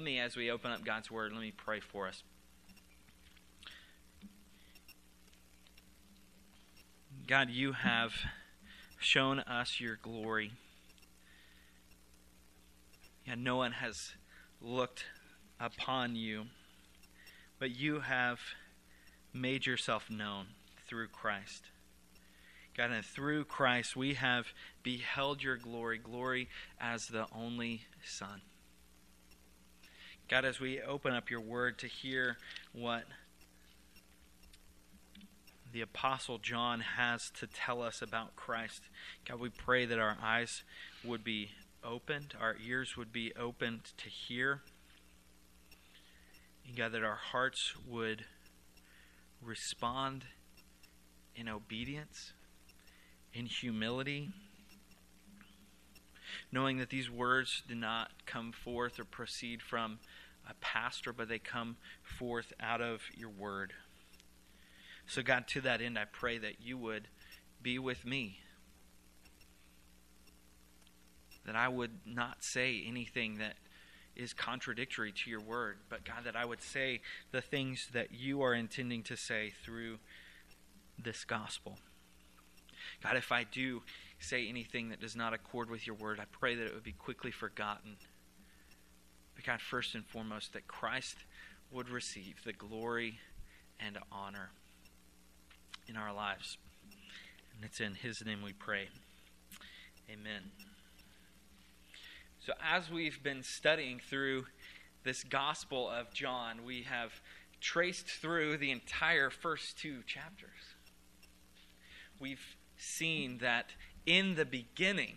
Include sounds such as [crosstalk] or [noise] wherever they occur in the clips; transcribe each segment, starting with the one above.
let me, as we open up God's Word, let me pray for us. God, you have shown us your glory. And no one has looked upon you, but you have made yourself known through Christ. God, and through Christ we have beheld your glory, glory as the only Son. God, as we open up your word to hear what the Apostle John has to tell us about Christ, God, we pray that our eyes would be opened, our ears would be opened to hear. And God, that our hearts would respond in obedience, in humility, knowing that these words do not come forth or proceed from a pastor, but they come forth out of your word. So, God, to that end, I pray that you would be with me. That I would not say anything that is contradictory to your word, but God, that I would say the things that you are intending to say through this gospel. God, if I do say anything that does not accord with your word, I pray that it would be quickly forgotten. But God, first and foremost, that Christ would receive the glory and honor in our lives. And it's in his name we pray. Amen. So, as we've been studying through this Gospel of John, we have traced through the entire first two chapters. We've seen that in the beginning,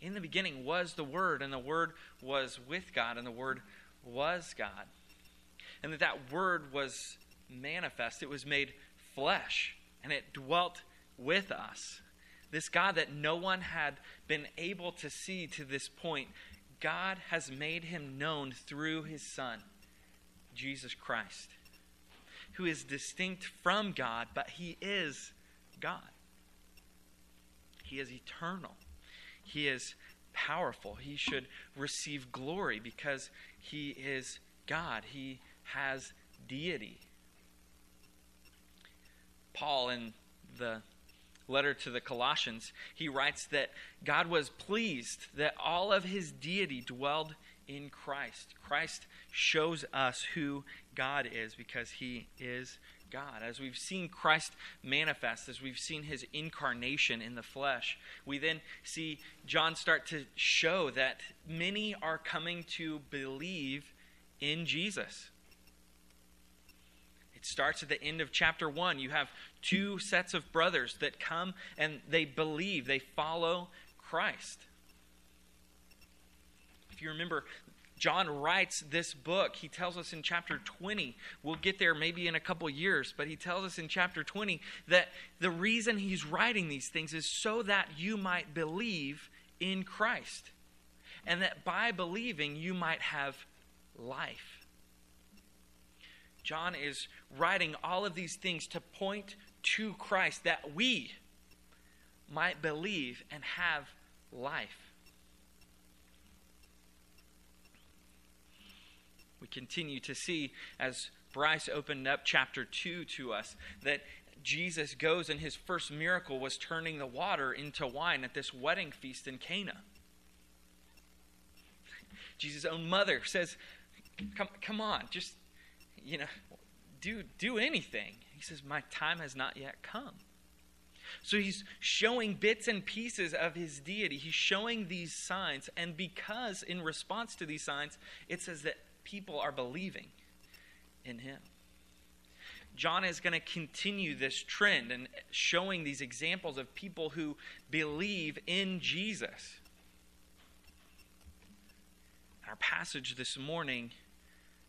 in the beginning was the Word, and the Word was with God, and the Word was God. And that that Word was manifest, it was made flesh, and it dwelt with us. This God that no one had been able to see to this point, God has made him known through his Son, Jesus Christ, who is distinct from God, but he is God. He is eternal. He is powerful. He should receive glory because he is God. He has deity. Paul, in the letter to the Colossians, he writes that God was pleased that all of his deity dwelled in Christ. Christ shows us who God is because he is God. As we've seen Christ manifest, as we've seen his incarnation in the flesh, we then see John start to show that many are coming to believe in Jesus. It starts at the end of chapter 1. You have two sets of brothers that come and they believe, they follow Christ. If you remember, John writes this book. He tells us in chapter 20, we'll get there maybe in a couple years, but he tells us in chapter 20 that the reason he's writing these things is so that you might believe in Christ. And that by believing, you might have life. John is writing all of these things to point to Christ that we might believe and have life. Continue to see, as Bryce opened up chapter 2 to us, that Jesus goes and his first miracle was turning the water into wine at this wedding feast in Cana. Jesus' own mother says, Come, come on, just you know, do, do anything. He says, My time has not yet come. So he's showing bits and pieces of his deity. He's showing these signs. And because, in response to these signs, it says that people are believing in him. John is going to continue this trend and showing these examples of people who believe in Jesus. Our passage this morning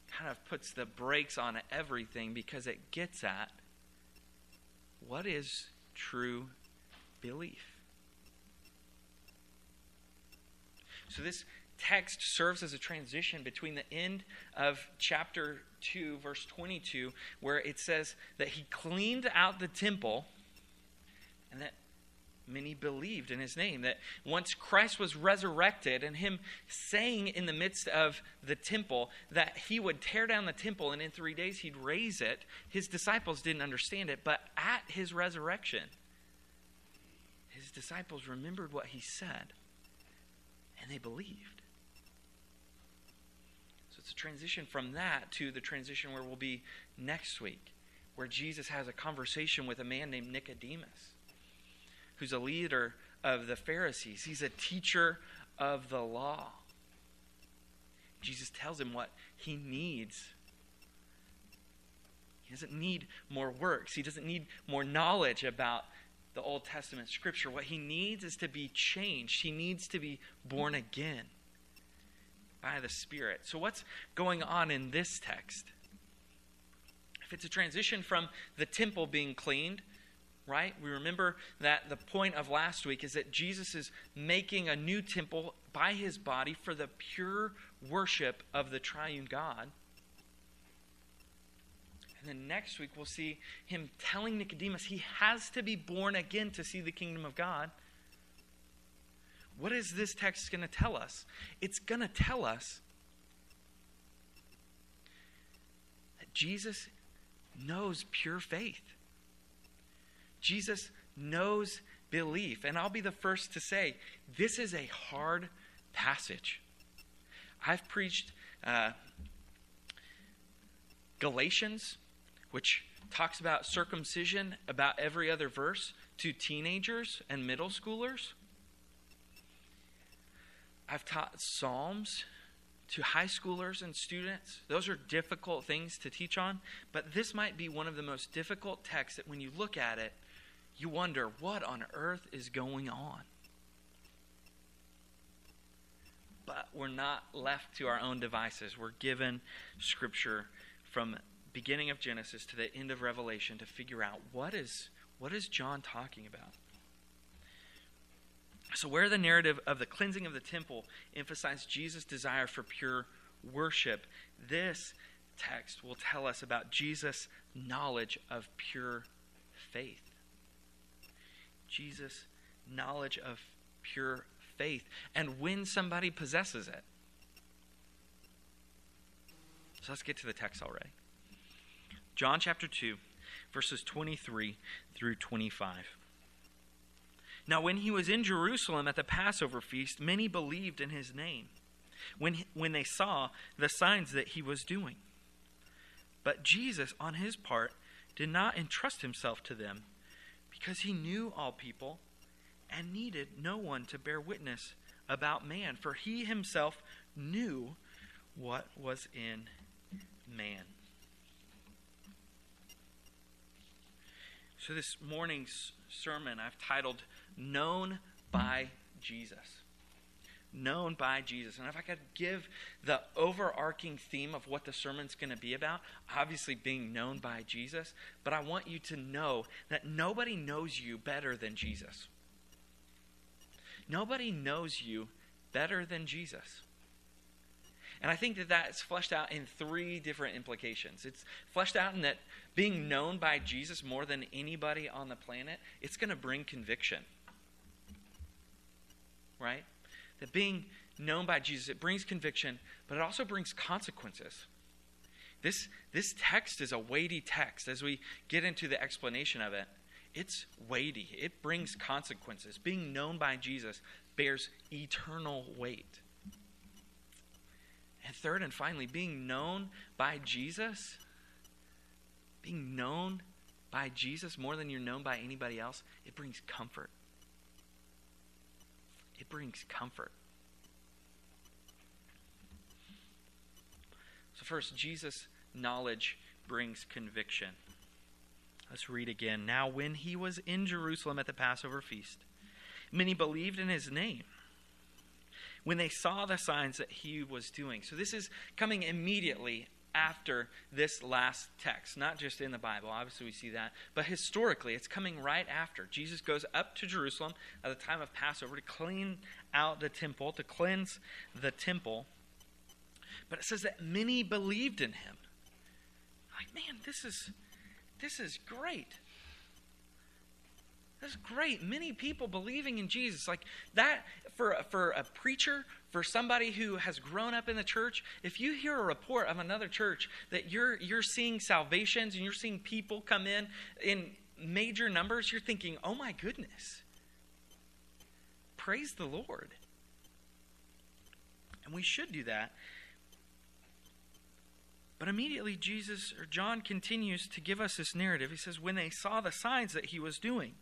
kind of puts the brakes on everything because it gets at what is true belief. So, this text serves as a transition between the end of chapter 2, verse 22, where it says that he cleaned out the temple and that many believed in his name. That once Christ was resurrected and him saying in the midst of the temple that he would tear down the temple and in three days he'd raise it, his disciples didn't understand it. But at his resurrection, his disciples remembered what he said and they believed. It's a transition from that to the transition where we'll be next week, where Jesus has a conversation with a man named Nicodemus who's a leader of the Pharisees. He's a teacher of the law. Jesus tells him what he needs. He doesn't need more works, he doesn't need more knowledge about the Old Testament scripture. What he needs is to be changed, he needs to be born again by the Spirit. So, what's going on in this text? If it's a transition from the temple being cleaned right? We remember that the point of last week is that Jesus is making a new temple by his body for the pure worship of the triune God. And then next week, we'll see him telling Nicodemus he has to be born again to see the kingdom of God. What is this text going to tell us? It's going to tell us that Jesus knows pure faith. Jesus knows belief. And I'll be the first to say, this is a hard passage. I've preached uh, Galatians, which talks about circumcision about every other verse, to teenagers and middle schoolers. I've taught Psalms to high schoolers and students. Those are difficult things to teach on, but this might be one of the most difficult texts that when you look at it, you wonder what on earth is going on. But we're not left to our own devices. We're given scripture from beginning of Genesis to the end of Revelation to figure out what is what is John talking about. So where the narrative of the cleansing of the temple emphasized Jesus' desire for pure worship, this text will tell us about Jesus' knowledge of pure faith. Jesus' knowledge of pure faith and when somebody possesses it. So let's get to the text already. John chapter 2, verses 23 through 25. Now, when he was in Jerusalem at the Passover feast, many believed in his name when, when they saw the signs that he was doing. But Jesus, on his part, did not entrust himself to them because he knew all people and needed no one to bear witness about man, for he himself knew what was in man. So, this morning's sermon I've titled Known by Jesus known by Jesus. And if I could give the overarching theme of what the sermon's going to be about, obviously being known by Jesus, but I want you to know that nobody knows you better than Jesus. Nobody knows you better than Jesus. And I think that that's fleshed out in three different implications. It's fleshed out in that being known by Jesus more than anybody on the planet, it's going to bring conviction. Right? that being known by Jesus, it brings conviction, but it also brings consequences. This, this text is a weighty text. As we get into the explanation of it, it's weighty. It brings consequences. Being known by Jesus bears eternal weight. And third and finally, being known by Jesus, being known by Jesus more than you're known by anybody else, it brings comfort it brings comfort. So, first, Jesus' knowledge brings conviction. Let's read again. Now, when he was in Jerusalem at the Passover feast, many believed in his name when they saw the signs that he was doing. So, this is coming immediately after this last text, not just in the Bible. Obviously, we see that. But historically, it's coming right after. Jesus goes up to Jerusalem at the time of Passover to clean out the temple, to cleanse the temple. But it says that many believed in him. Like, man, this is this is great. That's great. Many people believing in Jesus. Like that for for a preacher, for somebody who has grown up in the church, if you hear a report of another church that you're you're seeing salvations and you're seeing people come in in major numbers, you're thinking, "Oh my goodness." Praise the Lord. And we should do that. But immediately Jesus or John continues to give us this narrative. He says when they saw the signs that he was doing,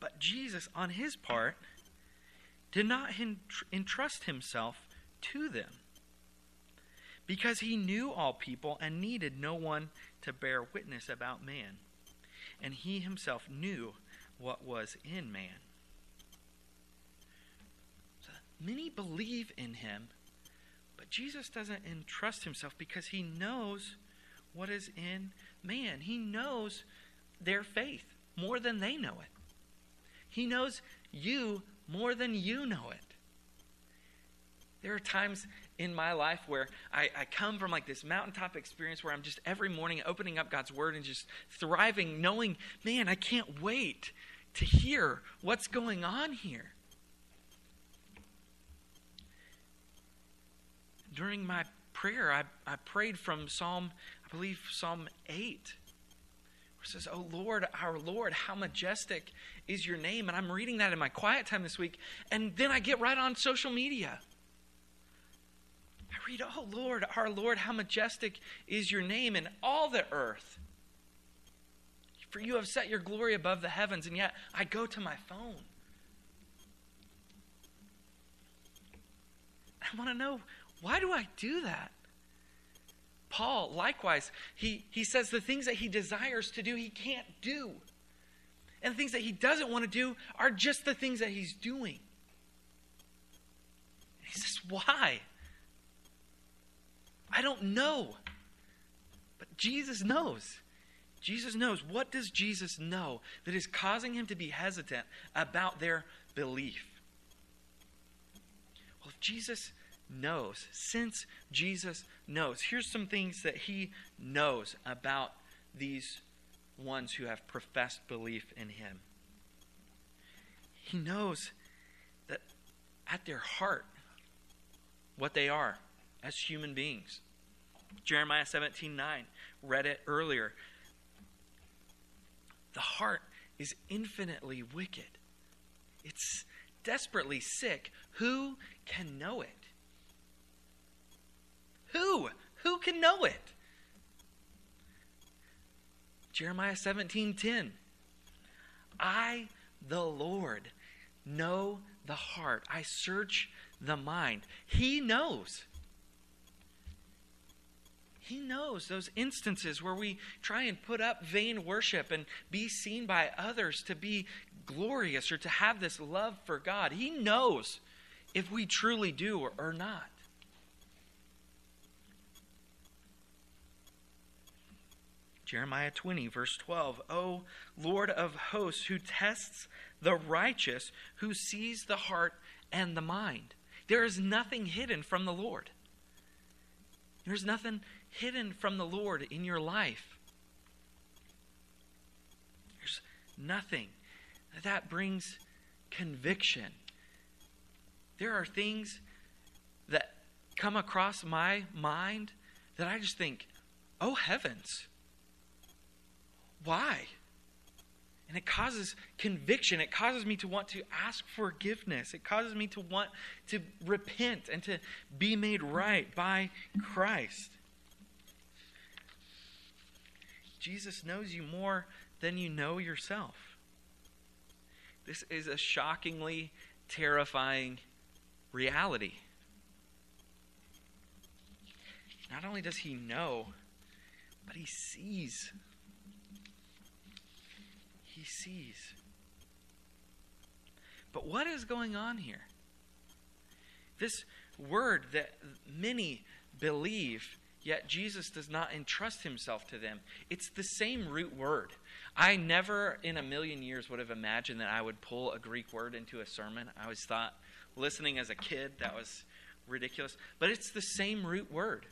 but Jesus, on his part, did not entrust himself to them because he knew all people and needed no one to bear witness about man. And he himself knew what was in man. So many believe in him, but Jesus doesn't entrust himself because he knows what is in man. He knows their faith more than they know it. He knows you more than you know it. There are times in my life where I, I, come from like this mountaintop experience where I'm just every morning opening up God's Word and just thriving, knowing, man, I can't wait to hear what's going on here. During my prayer, I, I prayed from Psalm, I believe, Psalm 8 says, Oh Lord, our Lord, how majestic is your name. And I'm reading that in my quiet time this week. And then I get right on social media. I read, Oh Lord, our Lord, how majestic is your name in all the earth. For you have set your glory above the heavens, and yet I go to my phone. I want to know why do I do that? Paul, likewise, he, he says the things that he desires to do, he can't do. And the things that he doesn't want to do are just the things that he's doing. He says, Why? I don't know. But Jesus knows. Jesus knows. What does Jesus know that is causing him to be hesitant about their belief? Well, if Jesus knows, since Jesus knows. Here's some things that he knows about these ones who have professed belief in him. He knows that at their heart, what they are as human beings. Jeremiah 17 9, read it earlier. The heart is infinitely wicked, it's desperately sick. Who can know it? Who? Who can know it? Jeremiah 17:10. I, the Lord, know the heart. I search the mind. He knows. He knows those instances where we try and put up vain worship and be seen by others to be glorious or to have this love for God. He knows if we truly do or, or not. Jeremiah 20, verse 12. O Lord of hosts, who tests the righteous, who sees the heart and the mind. There is nothing hidden from the Lord. There's nothing hidden from the Lord in your life. There's nothing. That brings conviction. There are things that come across my mind that I just think, oh heavens, why? And it causes conviction. It causes me to want to ask forgiveness. It causes me to want to repent and to be made right by Christ. Jesus knows you more than you know yourself. This is a shockingly terrifying reality. Not only does he know, but he sees he sees. But what is going on here? This word that many believe, yet Jesus does not entrust himself to them, it's the same root word. I never in a million years would have imagined that I would pull a Greek word into a sermon. I always thought, listening as a kid, that was ridiculous. But it's the same root word.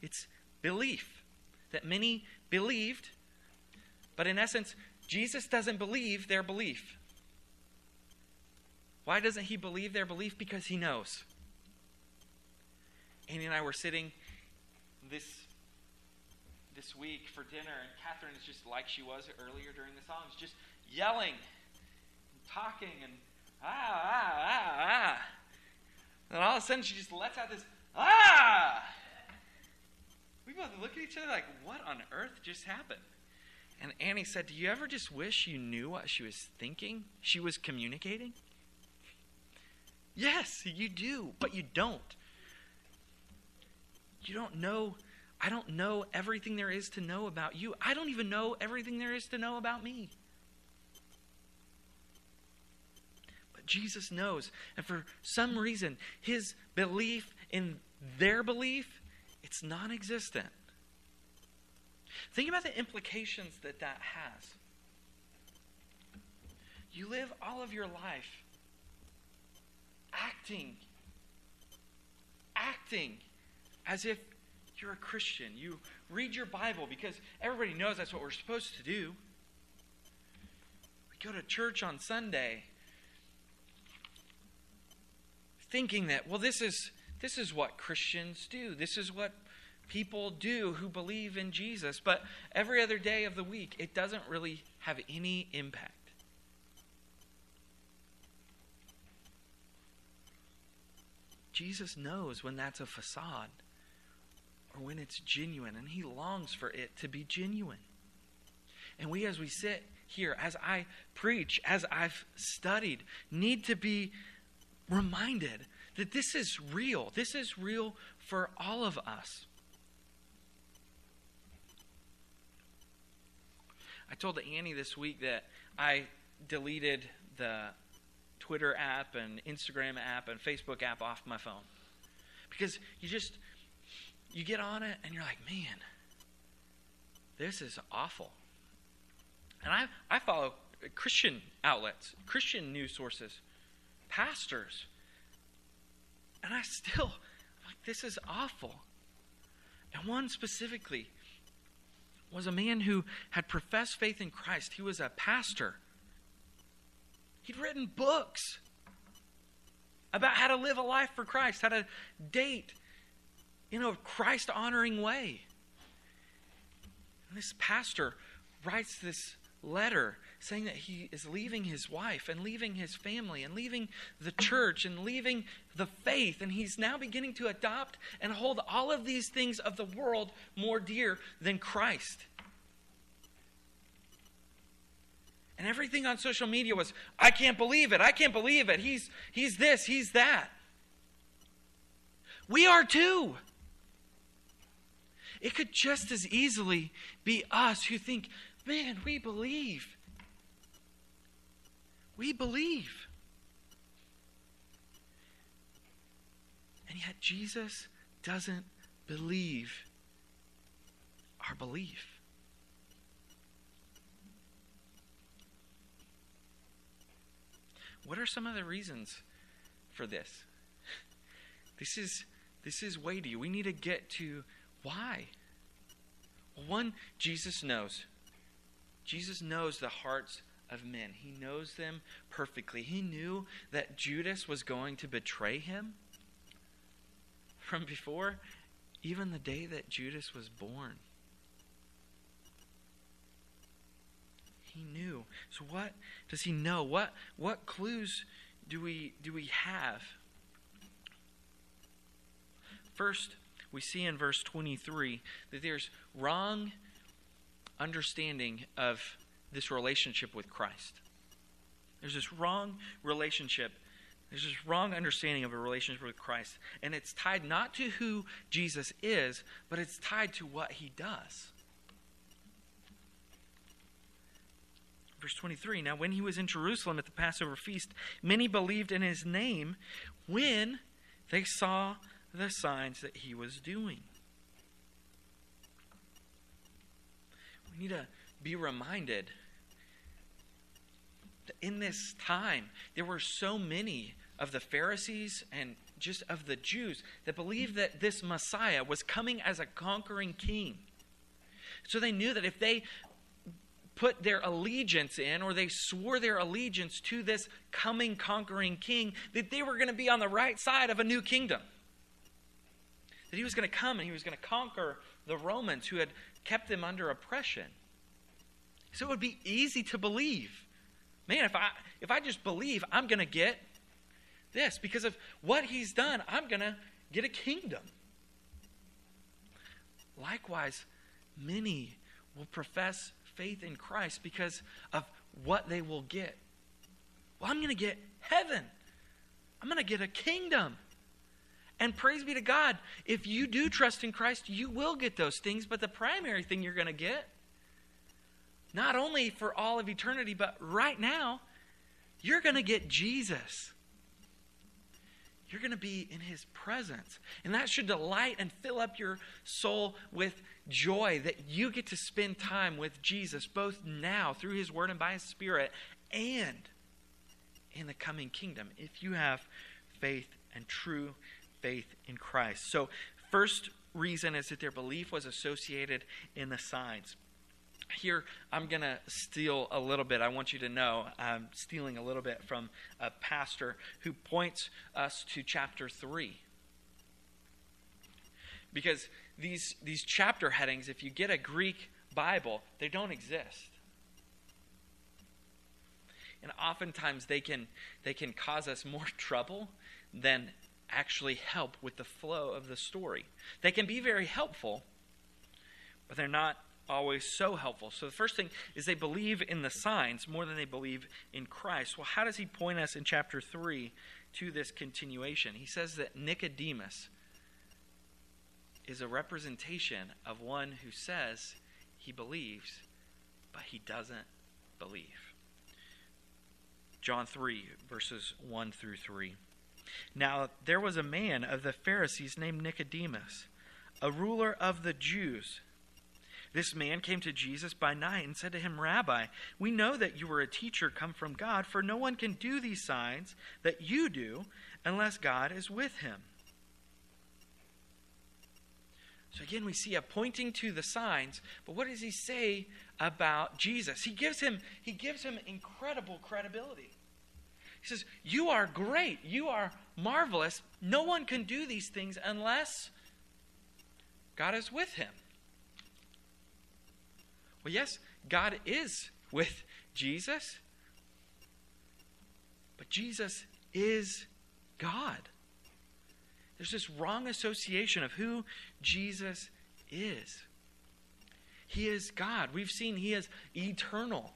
It's belief. That many believed, but in essence, Jesus doesn't believe their belief. Why doesn't he believe their belief? Because he knows. Annie and I were sitting this this week for dinner, and Catherine is just like she was earlier during the songs, just yelling, and talking, and ah, ah, ah, ah. And all of a sudden, she just lets out this ah. We both look at each other like, what on earth just happened? And Annie said, Do you ever just wish you knew what she was thinking? She was communicating? Yes, you do, but you don't. You don't know. I don't know everything there is to know about you. I don't even know everything there is to know about me. But Jesus knows. And for some reason, his belief in their belief, it's non existent. Think about the implications that that has. You live all of your life acting, acting as if you're a Christian. You read your Bible because everybody knows that's what we're supposed to do. We go to church on Sunday thinking that, well, this is this is what Christians do. This is what people do who believe in Jesus. But every other day of the week, it doesn't really have any impact. Jesus knows when that's a facade or when it's genuine, and He longs for it to be genuine. And we, as we sit here, as I preach, as I've studied, need to be reminded that this is real. This is real for all of us. I told Annie this week that I deleted the Twitter app and Instagram app and Facebook app off my phone. Because you just you get on it and you're like, man, this is awful. And I I follow Christian outlets, Christian news sources, pastors. And I still I'm like, this is awful. And one specifically was a man who had professed faith in Christ. He was a pastor. He'd written books about how to live a life for Christ, how to date in a Christ honoring way. And this pastor writes this letter saying that he is leaving his wife and leaving his family and leaving the church and leaving the faith. And he's now beginning to adopt and hold all of these things of the world more dear than Christ. And everything on social media was, I can't believe it. I can't believe it. He's, he's this, he's that. We are too. It could just as easily be us who think, man, we believe. We believe. And yet Jesus doesn't believe our belief. What are some of the reasons for this? [laughs] This is this is weighty. We need to get to why. One, Jesus knows. Jesus knows the hearts of men. He knows them perfectly. He knew that Judas was going to betray him from before even the day that Judas was born. He knew. So what does he know? What what clues do we do we have? First, we see in verse 23 that there's wrong understanding of this relationship with Christ. There's this wrong relationship. There's this wrong understanding of a relationship with Christ. And it's tied not to who Jesus is, but it's tied to what he does. Verse 23 Now, when he was in Jerusalem at the Passover feast, many believed in his name when they saw the signs that he was doing. We need to be reminded in this time, there were so many of the Pharisees and just of the Jews that believed that this Messiah was coming as a conquering king. So they knew that if they put their allegiance in, or they swore their allegiance to this coming conquering king, that they were going to be on the right side of a new kingdom. That he was going to come and he was going to conquer the Romans who had kept them under oppression. So it would be easy to believe. Man, if I if I just believe, I'm going to get this because of what he's done, I'm going to get a kingdom. Likewise, many will profess faith in Christ because of what they will get. Well, I'm going to get heaven. I'm going to get a kingdom. And praise be to God, if you do trust in Christ, you will get those things. But the primary thing you're going to get, not only for all of eternity, but right now, you're going to get Jesus. You're going to be in his presence. And that should delight and fill up your soul with joy that you get to spend time with Jesus, both now through his word and by his spirit, and in the coming kingdom, if you have faith and true faith in Christ. So, first reason is that their belief was associated in the signs here I'm going to steal a little bit. I want you to know I'm stealing a little bit from a pastor who points us to chapter 3. Because these, these chapter headings, if you get a Greek Bible, they don't exist. And oftentimes they can, they can cause us more [laughs] trouble than actually help with the flow of the story. They can be very helpful, but they're not always so helpful. So the first thing is they believe in the signs more than they believe in Christ. Well, how does he point us in chapter 3 to this continuation? He says that Nicodemus is a representation of one who says he believes, but he doesn't believe. John 3, verses 1 through 3. Now, there was a man of the Pharisees named Nicodemus, a ruler of the Jews. This man came to Jesus by night and said to him, Rabbi, we know that you are a teacher come from God, for no one can do these signs that you do unless God is with him. So again, we see a pointing to the signs, but what does he say about Jesus? He gives him, he gives him incredible credibility. He says, You are great. You are marvelous. No one can do these things unless God is with him. Well, yes, God is with Jesus, but Jesus is God. There's this wrong association of who Jesus is. He is God. We've seen He is eternal.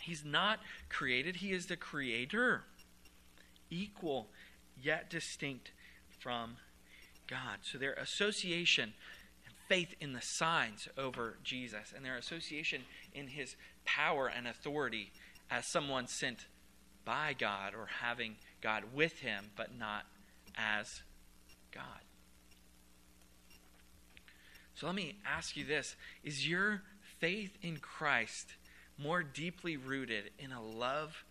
He's not created, He is the creator, equal yet distinct from God. So their association faith in the signs over Jesus and their association in his power and authority as someone sent by God or having God with him, but not as God. So let me ask you this Is your faith in Christ more deeply rooted in a love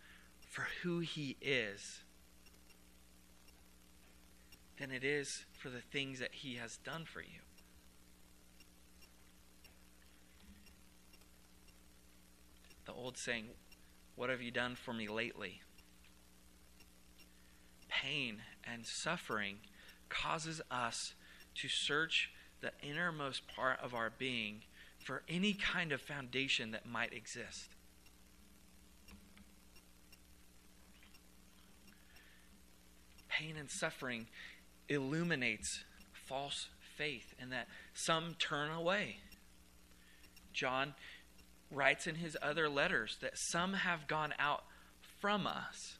for who he is than it is for the things that he has done for you? The old saying, What have you done for me lately? Pain and suffering causes us to search the innermost part of our being for any kind of foundation that might exist. Pain and suffering illuminates false faith and that some turn away. John writes in his other letters that some have gone out from us.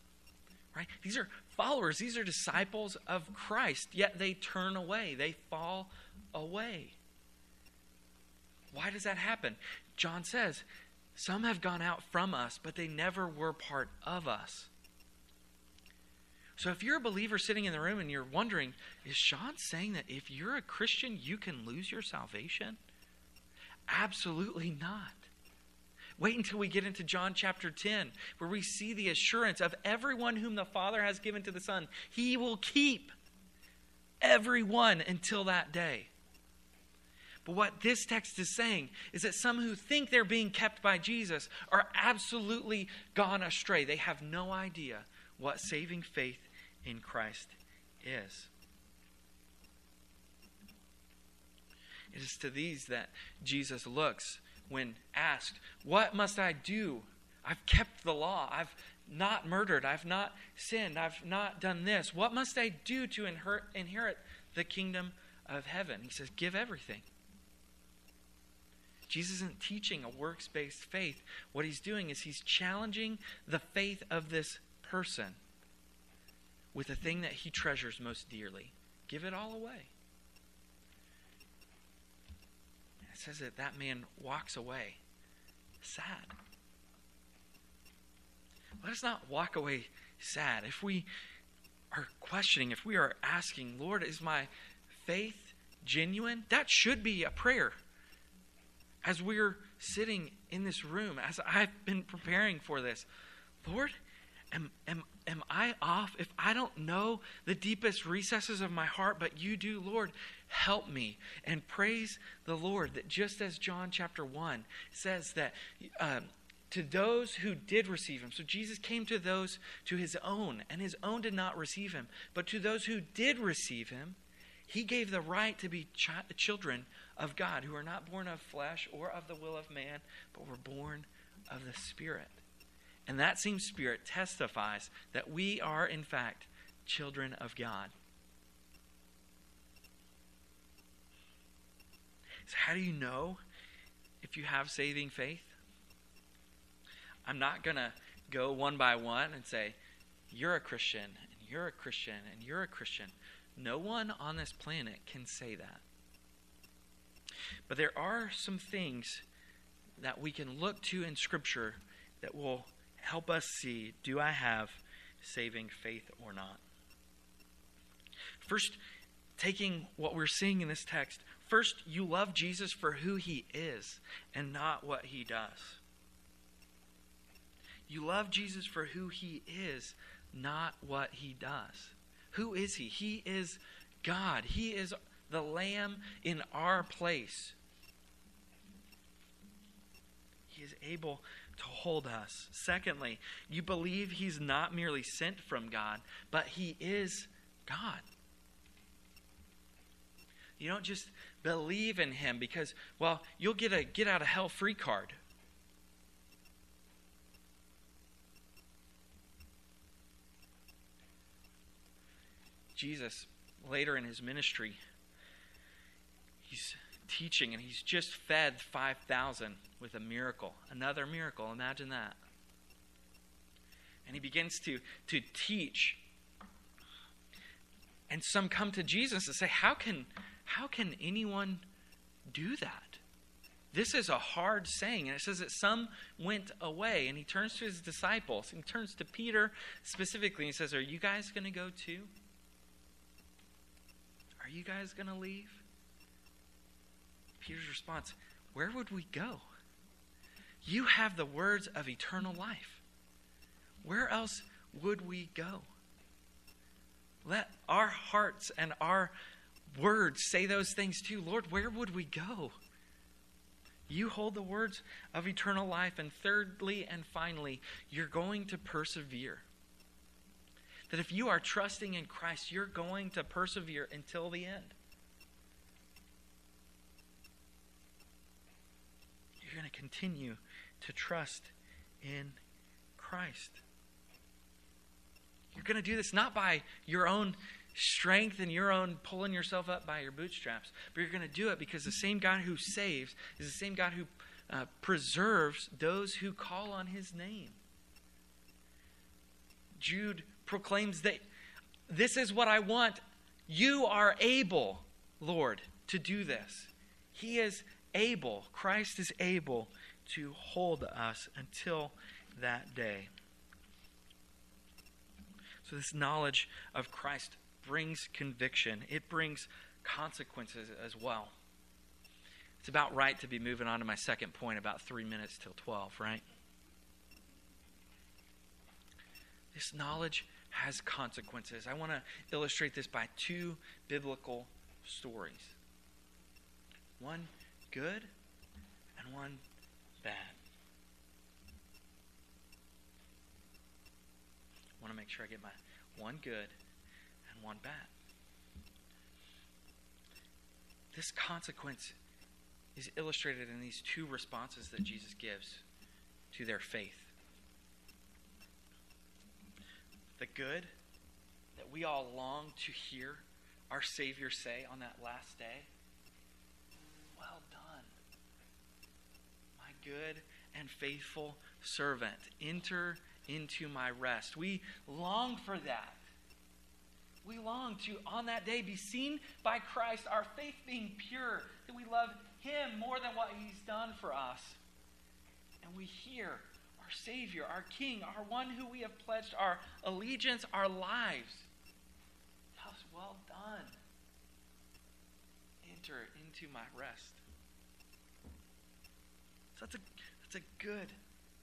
Right? These are followers, these are disciples of Christ, yet they turn away, they fall away. Why does that happen? John says, Some have gone out from us, but they never were part of us. So if you're a believer sitting in the room and you're wondering, is Sean saying that if you're a Christian, you can lose your salvation? Absolutely not. Wait until we get into John chapter 10, where we see the assurance of everyone whom the Father has given to the Son. He will keep everyone until that day. But what this text is saying is that some who think they're being kept by Jesus are absolutely gone astray. They have no idea what saving faith in Christ is. It is to these that Jesus looks when asked, What must I do? I've kept the law. I've not murdered. I've not sinned. I've not done this. What must I do to inherit the kingdom of heaven? He says, Give everything. Jesus isn't teaching a works based faith. What he's doing is he's challenging the faith of this person with the thing that he treasures most dearly. Give it all away. It says that that man walks away sad. Let us not walk away sad. If we are questioning, if we are asking, Lord, is my faith genuine? That should be a prayer. As we're sitting in this room, as I've been preparing for this, Lord, am, am, am I off? If I don't know the deepest recesses of my heart, but you do, Lord, help me. And praise the Lord that just as John chapter 1 says that uh, to those who did receive him. So Jesus came to those, to his own, and his own did not receive him. But to those who did receive him, he gave the right to be ch- children of God, who are not born of flesh or of the will of man, but were born of the Spirit. And that same Spirit testifies that we are, in fact, children of God. How do you know if you have saving faith? I'm not going to go one by one and say, You're a Christian, and you're a Christian, and you're a Christian. No one on this planet can say that. But there are some things that we can look to in Scripture that will help us see do I have saving faith or not? First, taking what we're seeing in this text, first, you love Jesus for who he is and not what he does. You love Jesus for who he is, not what he does. Who is he? He is God. He is the Lamb in our place. He is able to hold us. Secondly, you believe he's not merely sent from God, but he is God. You don't just believe in him because, well, you'll get a get out of hell free card. Jesus, later in his ministry, he's teaching and he's just fed 5,000 with a miracle. Another miracle. Imagine that. And he begins to, to teach. And some come to Jesus and say, How can, how can anyone do that? This is a hard saying. And it says that some went away. And he turns to his disciples. He turns to Peter specifically. And he says, Are you guys going to go too? Are you guys going to leave? Peter's response Where would we go? You have the words of eternal life. Where else would we go? Let our hearts and our words say those things too. Lord, where would we go? You hold the words of eternal life. And thirdly and finally, you're going to persevere that if you are trusting in Christ, you're going to persevere until the end. You're going to continue to trust in Christ. You're going to do this not by your own strength and your own pulling yourself up by your bootstraps, but you're going to do it because the same God who saves is the same God who uh, preserves those who call on his name. Jude proclaims that this is what I want. You are able, Lord, to do this. He is able, Christ is able to hold us until that day. So, this knowledge of Christ brings conviction, it brings consequences as well. It's about right to be moving on to my second point about three minutes till 12, right? This knowledge has consequences. I want to illustrate this by two biblical stories. one good and one bad. I want to make sure I get my one good one bad. This consequence is illustrated in these two responses that Jesus gives to their faith. The good that we all long to hear our Savior say on that last day Well done, my good and faithful servant. Enter into my rest. We long for that. We long to, on that day, be seen by Christ, our faith being pure, that we love Him more than what He's done for us. And we hear our Savior, our King, our one who we have pledged our allegiance, our lives. Tell us, well done. Enter into my rest. So that's a, that's a good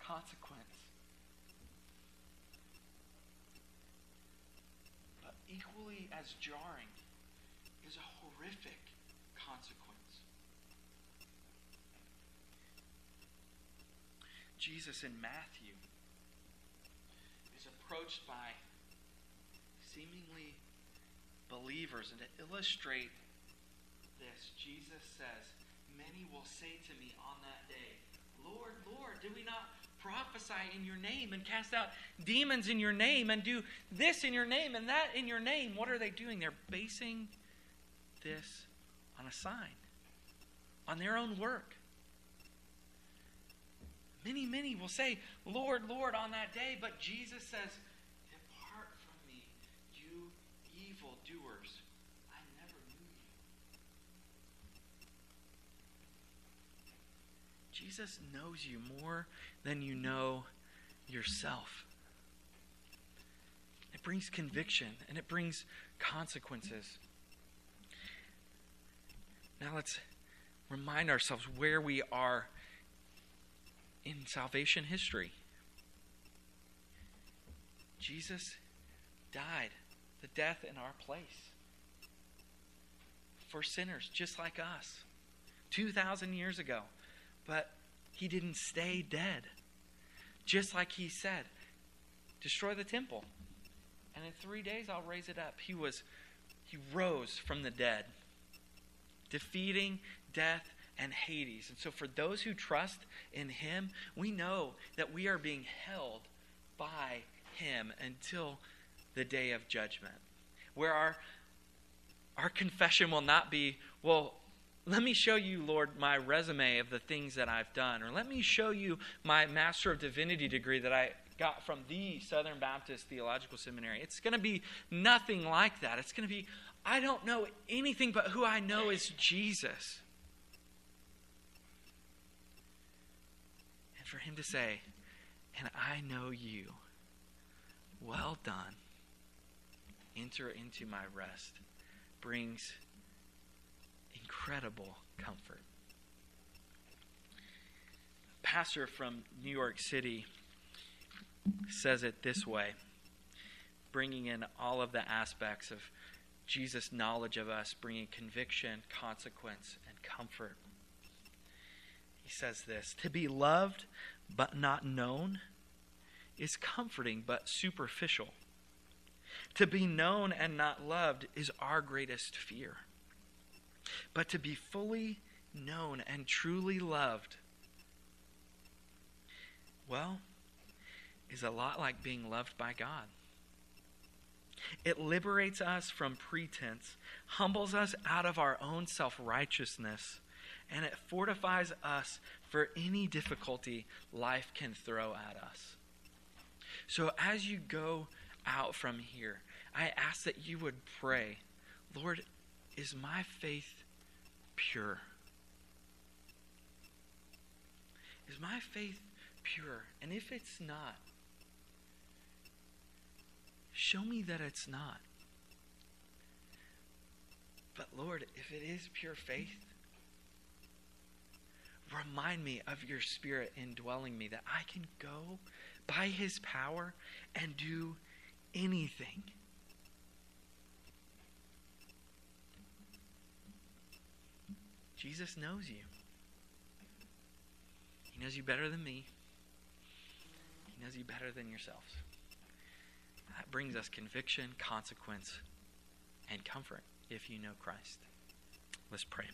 consequence. Equally as jarring is a horrific consequence. Jesus in Matthew is approached by seemingly believers, and to illustrate this, Jesus says, Many will say to me on that day, Lord, Lord, did we not prophesy in your name and cast out demons in your name and do this in your name and that in your name. What are they doing? They're basing this on a sign, on their own work. Many, many will say, Lord, Lord, on that day, but Jesus says, Depart from me, you evil doers. Jesus knows you more than you know yourself. It brings conviction and it brings consequences. Now let's remind ourselves where we are in salvation history. Jesus died the death in our place for sinners just like us 2,000 years ago. But he didn't stay dead. Just like he said, destroy the temple. And in three days I'll raise it up. He was he rose from the dead, defeating death and Hades. And so for those who trust in him, we know that we are being held by him until the day of judgment. Where our our confession will not be, well, let me show you, Lord, my resume of the things that I've done. Or let me show you my Master of Divinity degree that I got from the Southern Baptist Theological Seminary. It's going to be nothing like that. It's going to be, I don't know anything but who I know is Jesus. And for him to say, and I know you, well done, enter into my rest, brings incredible comfort. A pastor from New York City says it this way, bringing in all of the aspects of Jesus' knowledge of us, bringing conviction, consequence, and comfort. He says this To be loved but not known is comforting but superficial. To be known and not loved is our greatest fear. But to be fully known and truly loved, well, is a lot like being loved by God. It liberates us from pretense, humbles us out of our own self righteousness, and it fortifies us for any difficulty life can throw at us. So as you go out from here, I ask that you would pray, Lord, is my faith pure? Is my faith pure? And if it's not, show me that it's not. But Lord, if it is pure faith, remind me of your spirit indwelling me that I can go by his power and do anything Jesus knows you. He knows you better than me. He knows you better than yourselves. That brings us conviction, consequence, and comfort if you know Christ. Let's pray.